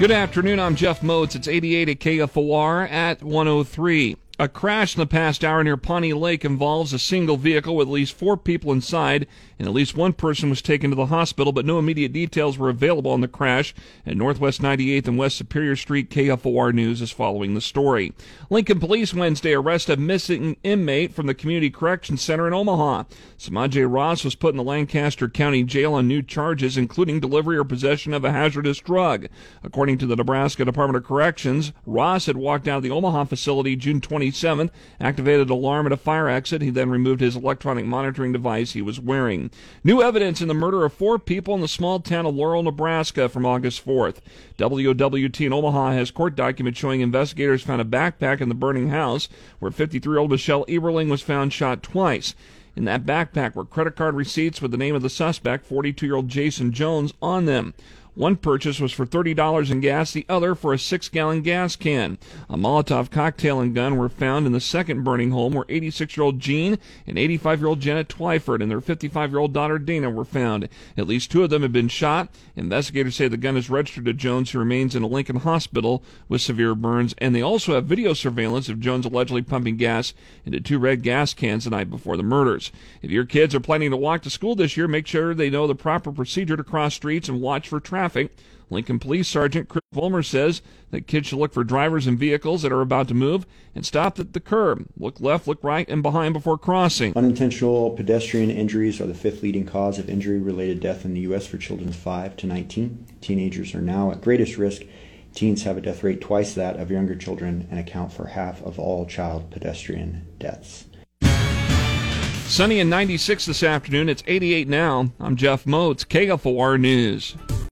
Good afternoon. I'm Jeff Moats. It's 88 at KFOR at 103. A crash in the past hour near Pawnee Lake involves a single vehicle with at least four people inside, and at least one person was taken to the hospital, but no immediate details were available on the crash at Northwest 98th and West Superior Street. KFOR News is following the story. Lincoln Police Wednesday arrest a missing inmate from the Community Correction Center in Omaha. Samaje Ross was put in the Lancaster County Jail on new charges, including delivery or possession of a hazardous drug. According to the Nebraska Department of Corrections, Ross had walked out of the Omaha facility June 20. 27th, activated alarm at a fire exit. He then removed his electronic monitoring device he was wearing. New evidence in the murder of four people in the small town of Laurel, Nebraska from August 4th. WOWT in Omaha has court documents showing investigators found a backpack in the burning house where 53-year-old Michele Ebeling was found shot twice. In that backpack were credit card receipts with the name of the suspect, 42 year old Jason Jones, on them. One purchase was for $30 in gas, the other for a six gallon gas can. A Molotov cocktail and gun were found in the second burning home where 86 year old Gene and 85 year old Janet Twiford and their 55 year old daughter Dana were found. At least two of them have been shot. Investigators say the gun is registered to Jones, who remains in a Lincoln hospital with severe burns, and they also have video surveillance of Jones allegedly pumping gas into two red gas cans the night before the murders. If your kids are planning to walk to school this year, make sure they know the proper procedure to cross streets and watch for traffic traffic. Lincoln Police Sergeant Chris Vollmer says that kids should look for drivers and vehicles that are about to move and stop at the curb. Look left, look right, and behind before crossing. Unintentional pedestrian injuries are the fifth leading cause of injury related death in the U.S. for children 5 to 19. Teenagers are now at greatest risk. Teens have a death rate twice that of younger children and account for half of all child pedestrian deaths. Sunny and 96 this afternoon. It's 88 now. I'm Jeff Moats, KFOR News.